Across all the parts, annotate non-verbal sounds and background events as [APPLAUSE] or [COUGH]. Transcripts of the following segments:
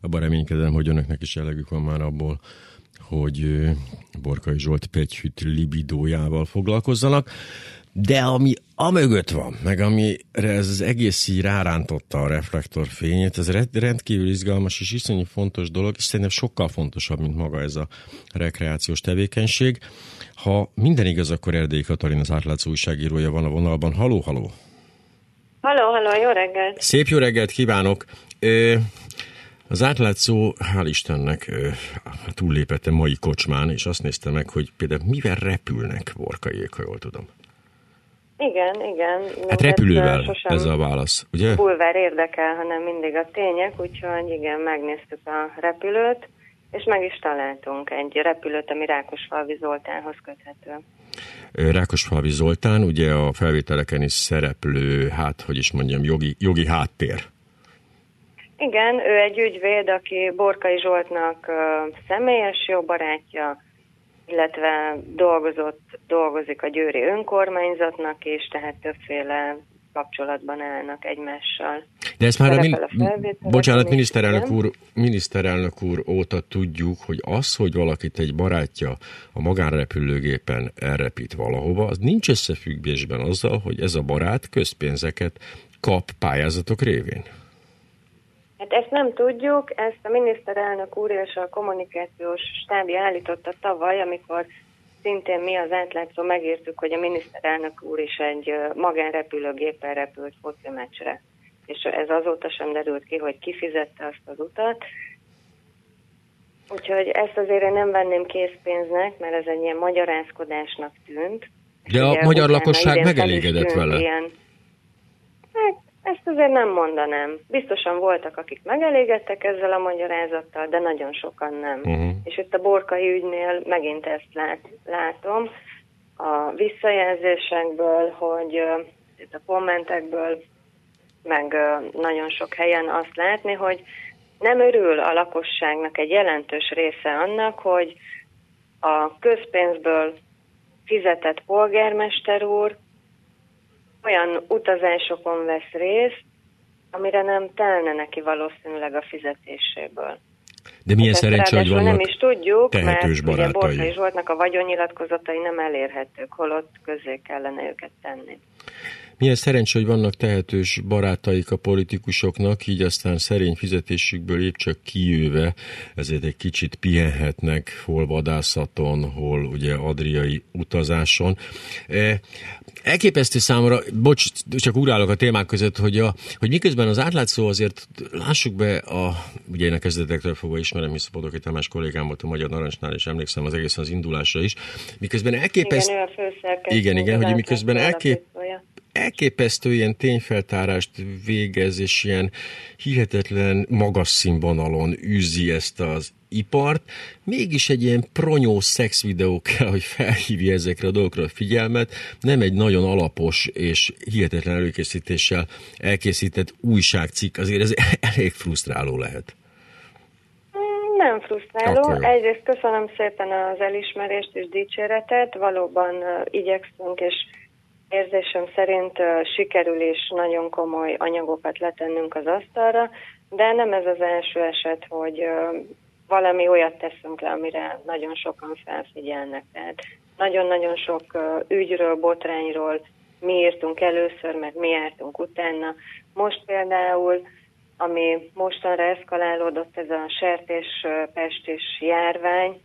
abban reménykedem, hogy önöknek is elegük van már abból, hogy Borkai Zsolt pegyhűt libidójával foglalkozzanak. De ami amögött van, meg amire ez az egész így rárántotta a reflektorfényét, ez rendkívül izgalmas és iszonyú fontos dolog, és szerintem sokkal fontosabb, mint maga ez a rekreációs tevékenység. Ha minden igaz, akkor Erdélyi Katalin az átlátszó újságírója van a vonalban. Haló, haló! Haló, haló, jó reggelt! Szép jó reggelt kívánok! Az átlátszó, hál' Istennek, túllépett a mai kocsmán, és azt nézte meg, hogy például mivel repülnek vorkaiék, ha jól tudom. Igen, igen. Hát repülővel ez a válasz, ugye? Bulvár érdekel, hanem mindig a tények, úgyhogy igen, megnéztük a repülőt, és meg is találtunk egy repülőt, ami Rákosfalvi Zoltánhoz köthető. Rákosfalvi Zoltán, ugye a felvételeken is szereplő, hát hogy is mondjam, jogi, jogi háttér. Igen, ő egy ügyvéd, aki Borkai Zsoltnak uh, személyes jó barátja, illetve dolgozott, dolgozik a győri önkormányzatnak is, tehát többféle kapcsolatban állnak egymással. De ezt már a, min- a bocsánat, miniszterelnök úr, miniszterelnök úr óta tudjuk, hogy az, hogy valakit egy barátja a magánrepülőgépen elrepít valahova, az nincs összefüggésben azzal, hogy ez a barát közpénzeket kap pályázatok révén. Hát ezt nem tudjuk, ezt a miniszterelnök úr és a kommunikációs stábja állította tavaly, amikor szintén mi az átlátszó megértük, hogy a miniszterelnök úr is egy magánrepülőgéppel repült foci meccsre. És ez azóta sem derült ki, hogy kifizette azt az utat. Úgyhogy ezt azért nem venném készpénznek, mert ez egy ilyen magyarázkodásnak tűnt. De a magyar lakosság megelégedett vele. Ilyen, hát ezt azért nem mondanám. Biztosan voltak, akik megelégedtek ezzel a magyarázattal, de nagyon sokan nem. Uh-huh. És itt a borkai ügynél megint ezt lát, látom a visszajelzésekből, hogy itt a kommentekből, meg nagyon sok helyen azt látni, hogy nem örül a lakosságnak egy jelentős része annak, hogy a közpénzből fizetett polgármester úr olyan utazásokon vesz részt, amire nem telne neki valószínűleg a fizetéséből. De milyen hát szerencsé, hogy vannak nem is tudjuk, mert barátai. ugye Borkai Zsoltnak a vagyonnyilatkozatai nem elérhetők, holott közé kellene őket tenni. Milyen szerencsé, hogy vannak tehetős barátaik a politikusoknak, így aztán szerény fizetésükből épp csak kijöve, ezért egy kicsit pihenhetnek, hol vadászaton, hol ugye adriai utazáson. E, elképesztő számomra, bocs, csak urálok a témák között, hogy, a, hogy miközben az átlátszó azért lássuk be, a, ugye én a kezdetektől fogva ismerem, hisz a Podoki Tamás kollégám volt a Magyar Narancsnál, és emlékszem az egészen az indulásra is. Miközben elképesztő... Igen, igen, hogy miközben elkép, elképesztő ilyen tényfeltárást végez, és ilyen hihetetlen magas színvonalon űzi ezt az ipart, mégis egy ilyen pronyó szexvideó kell, hogy felhívja ezekre a dolgokra a figyelmet, nem egy nagyon alapos és hihetetlen előkészítéssel elkészített újságcikk, azért ez [LAUGHS] elég frusztráló lehet. Nem frusztráló. Egyrészt köszönöm szépen az elismerést és dicséretet. Valóban uh, igyekszünk, és érzésem szerint sikerül is nagyon komoly anyagokat letennünk az asztalra, de nem ez az első eset, hogy valami olyat teszünk le, amire nagyon sokan felfigyelnek. Tehát nagyon-nagyon sok ügyről, botrányról mi írtunk először, meg mi jártunk utána. Most például ami mostanra eszkalálódott, ez a sertés pestis járvány,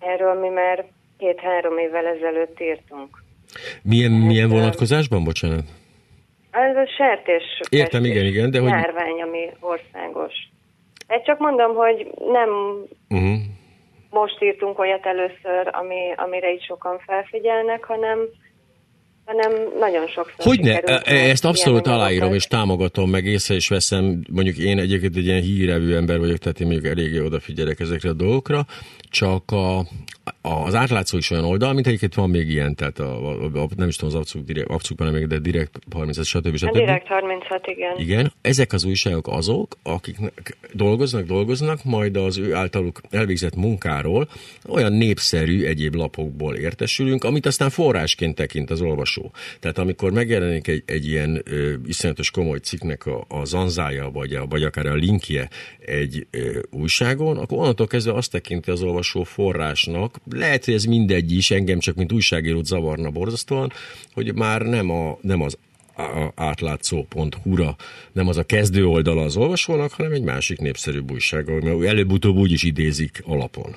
erről mi már két-három évvel ezelőtt írtunk. Milyen, hát, milyen vonatkozásban, bocsánat? Ez a sertés Értem, igen, igen, de hogy... járvány, ami országos. Egy csak mondom, hogy nem uh-huh. most írtunk olyat először, ami, amire így sokan felfigyelnek, hanem hanem nagyon sokszor Hogyne, e, e, ezt abszolút aláírom és támogatom, meg észre is veszem, mondjuk én egyébként egy ilyen hírevű ember vagyok, tehát én mondjuk eléggé odafigyelek ezekre a dolgokra, csak a, az átlátszó is olyan oldal, mint egyébként van még ilyen, tehát a, a, a nem is tudom, az abszuk, direkt, abszukban még, de direkt 36, stb. stb. A direkt 36, igen. Igen, ezek az újságok azok, akik dolgoznak, dolgoznak, majd az ő általuk elvégzett munkáról olyan népszerű egyéb lapokból értesülünk, amit aztán forrásként tekint az olvasó olvasó. Tehát amikor megjelenik egy, egy ilyen ö, iszonyatos komoly cikknek a, a zanzája, vagy, a, vagy akár a linkje egy ö, újságon, akkor onnantól kezdve azt tekinti az olvasó forrásnak, lehet, hogy ez mindegy is, engem csak mint újságírót zavarna borzasztóan, hogy már nem, a, nem az átlátszó.hu-ra nem az a kezdő oldala az olvasónak, hanem egy másik népszerű újság, mert előbb-utóbb úgy is idézik alapon.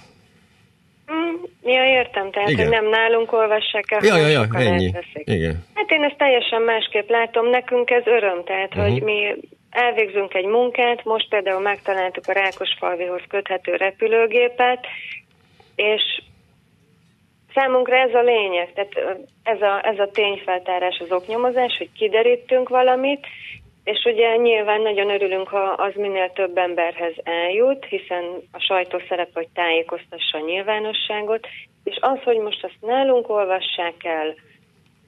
Ja, értem, tehát Igen. hogy nem nálunk olvassák el, ja, ja, ja, ennyi. Igen. Hát én ezt teljesen másképp látom, nekünk ez öröm, tehát uh-huh. hogy mi elvégzünk egy munkát, most például megtaláltuk a Rákosfalvihoz köthető repülőgépet, és Számunkra ez a lényeg, tehát ez a, ez a tényfeltárás, az oknyomozás, hogy kiderítünk valamit, és ugye nyilván nagyon örülünk, ha az minél több emberhez eljut, hiszen a sajtó szerep, hogy tájékoztassa a nyilvánosságot, és az, hogy most azt nálunk olvassák el,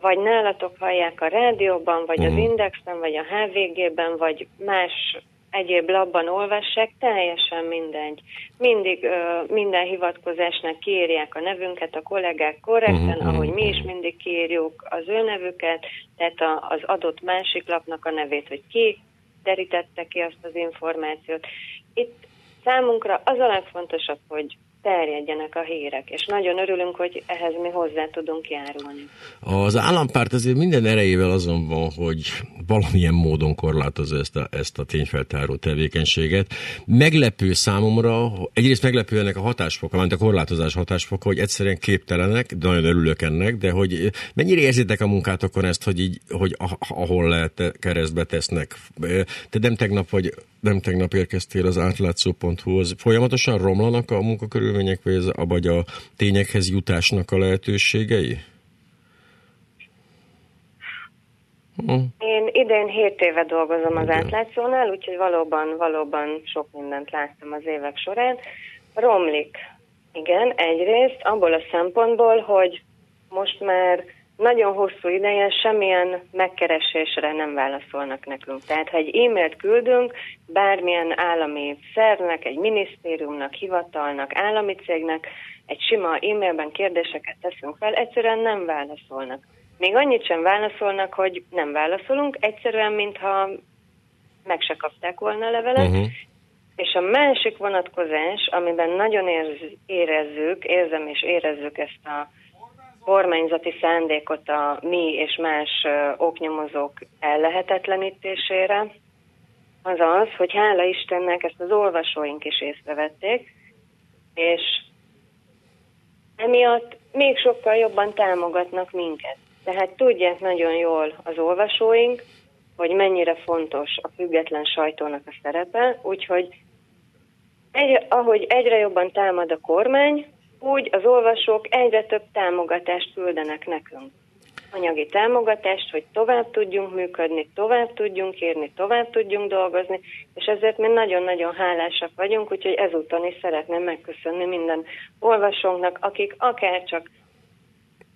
vagy nálatok hallják a rádióban, vagy az mhm. Indexen, vagy a HVG-ben, vagy más egyéb labban olvassák, teljesen mindegy. Mindig ö, minden hivatkozásnak kiírják a nevünket a kollégák korrekten, uh-huh, ahogy mi is mindig kiírjuk az ő nevüket, tehát a, az adott másik lapnak a nevét, hogy ki derítette ki azt az információt. Itt számunkra az a legfontosabb, hogy terjedjenek a hírek, és nagyon örülünk, hogy ehhez mi hozzá tudunk járulni. Az állampárt azért minden erejével azon van, hogy valamilyen módon korlátozza ezt a, ezt a tényfeltáró tevékenységet. Meglepő számomra, egyrészt meglepő ennek a hatásfoka, mert a korlátozás hatásfoka, hogy egyszerűen képtelenek, de nagyon örülök ennek, de hogy mennyire érzitek a munkátokon ezt, hogy így, hogy ahol lehet keresztbe tesznek. Te nem tegnap vagy nem tegnap érkeztél az átlátszó.hu-hoz. Folyamatosan romlanak a munkakörülmények, vagy, ez, vagy a tényekhez jutásnak a lehetőségei? Hm. Én idén 7 éve dolgozom az átlátszónál, úgyhogy valóban, valóban sok mindent láttam az évek során. Romlik. Igen, egyrészt abból a szempontból, hogy most már nagyon hosszú ideje semmilyen megkeresésre nem válaszolnak nekünk. Tehát, ha egy e-mailt küldünk bármilyen állami szervnek, egy minisztériumnak, hivatalnak, állami cégnek, egy sima e-mailben kérdéseket teszünk fel, egyszerűen nem válaszolnak. Még annyit sem válaszolnak, hogy nem válaszolunk, egyszerűen, mintha meg se kapták volna a levelet, uh-huh. És a másik vonatkozás, amiben nagyon érz, érezzük, érzem és érezzük ezt a kormányzati szándékot a mi és más oknyomozók ellehetetlenítésére, az az, hogy hála Istennek ezt az olvasóink is észrevették, és emiatt még sokkal jobban támogatnak minket. Tehát tudják nagyon jól az olvasóink, hogy mennyire fontos a független sajtónak a szerepe, úgyhogy egy, ahogy egyre jobban támad a kormány, úgy az olvasók egyre több támogatást küldenek nekünk. Anyagi támogatást, hogy tovább tudjunk működni, tovább tudjunk írni, tovább tudjunk dolgozni, és ezért mi nagyon-nagyon hálásak vagyunk, úgyhogy ezúton is szeretném megköszönni minden olvasónknak, akik akár csak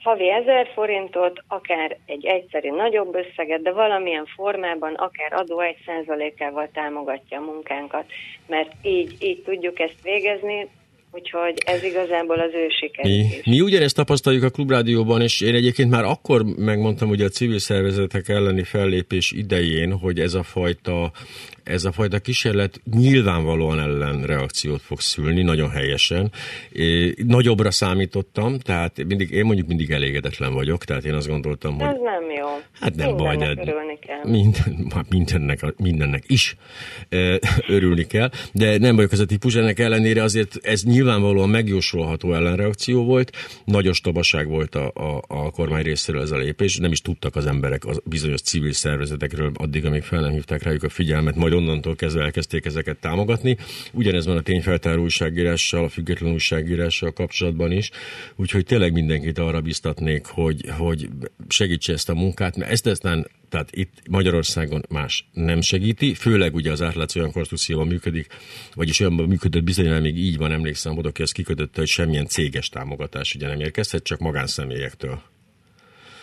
havi ezer forintot, akár egy egyszerű nagyobb összeget, de valamilyen formában, akár adó egy százalékával támogatja a munkánkat, mert így, így tudjuk ezt végezni, Úgyhogy ez igazából az ő siker. Mi, mi ugyanezt tapasztaljuk a Klubrádióban, és én egyébként már akkor megmondtam, hogy a civil szervezetek elleni fellépés idején, hogy ez a fajta ez a fajta kísérlet nyilvánvalóan ellenreakciót fog szülni, nagyon helyesen. É, nagyobbra számítottam, tehát mindig, én mondjuk mindig elégedetlen vagyok, tehát én azt gondoltam, hogy... Ez nem jó. Hát nem baj, de minden, mindennek, mindennek is e, örülni kell, de nem vagyok az a típus, ennek ellenére azért ez nyilvánvalóan megjósolható ellenreakció volt, nagy ostobaság volt a, a, a kormány részéről ez a lépés, nem is tudtak az emberek a bizonyos civil szervezetekről addig, amíg fel nem hívták rájuk a figyelmet, majd onnantól kezdve elkezdték ezeket támogatni. Ugyanez van a tényfeltáró újságírással, a független újságírással kapcsolatban is, úgyhogy tényleg mindenkit arra biztatnék, hogy, hogy segítse ezt a munkát, mert ezt aztán tehát itt Magyarországon más nem segíti, főleg ugye az átlátszó olyan konstrukcióban működik, vagyis olyanban működött bizonyára még így van, emlékszem, oda ki ezt kikötötte, hogy semmilyen céges támogatás ugye nem érkezhet, csak magánszemélyektől.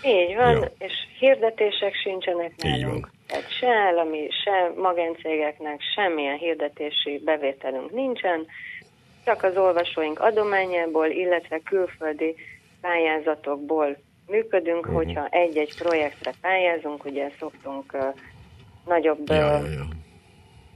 Így van, ja. és hirdetések sincsenek nálunk. Tehát se állami, se magáncégeknek semmilyen hirdetési bevételünk nincsen, csak az olvasóink adományából, illetve külföldi pályázatokból működünk, uh-huh. hogyha egy-egy projektre pályázunk, ugye szoktunk uh, nagyobb ja, ja, ja.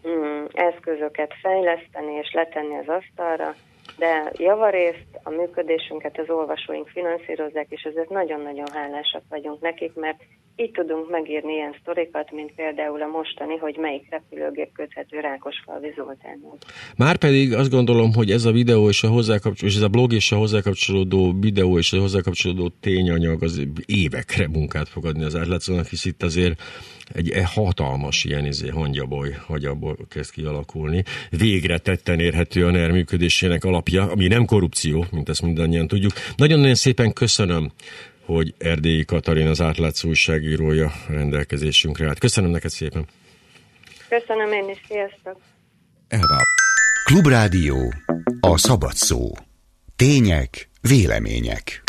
Mm, eszközöket fejleszteni és letenni az asztalra, de javarészt a működésünket az olvasóink finanszírozzák, és ezért nagyon-nagyon hálásak vagyunk nekik, mert így tudunk megírni ilyen sztorikat, mint például a mostani, hogy melyik repülőgép köthető Rákosfalvi Zoltánhoz. Márpedig azt gondolom, hogy ez a videó és a hozzákapcsolódó, és ez a blog és a hozzákapcsolódó videó és a hozzákapcsolódó tényanyag az évekre munkát fog adni az átlátszónak, hisz itt azért egy e hatalmas ilyen izé, hangyaboly, hogy abból kezd kialakulni. Végre tetten érhető a NER működésének alapja, ami nem korrupció, mint ezt mindannyian tudjuk. Nagyon-nagyon szépen köszönöm hogy Erdélyi Katalin az átlátszó újságírója rendelkezésünkre állt. Köszönöm neked szépen! Köszönöm én is, sziasztok! Elvár. Klubrádió, a szabad szó. Tények, vélemények.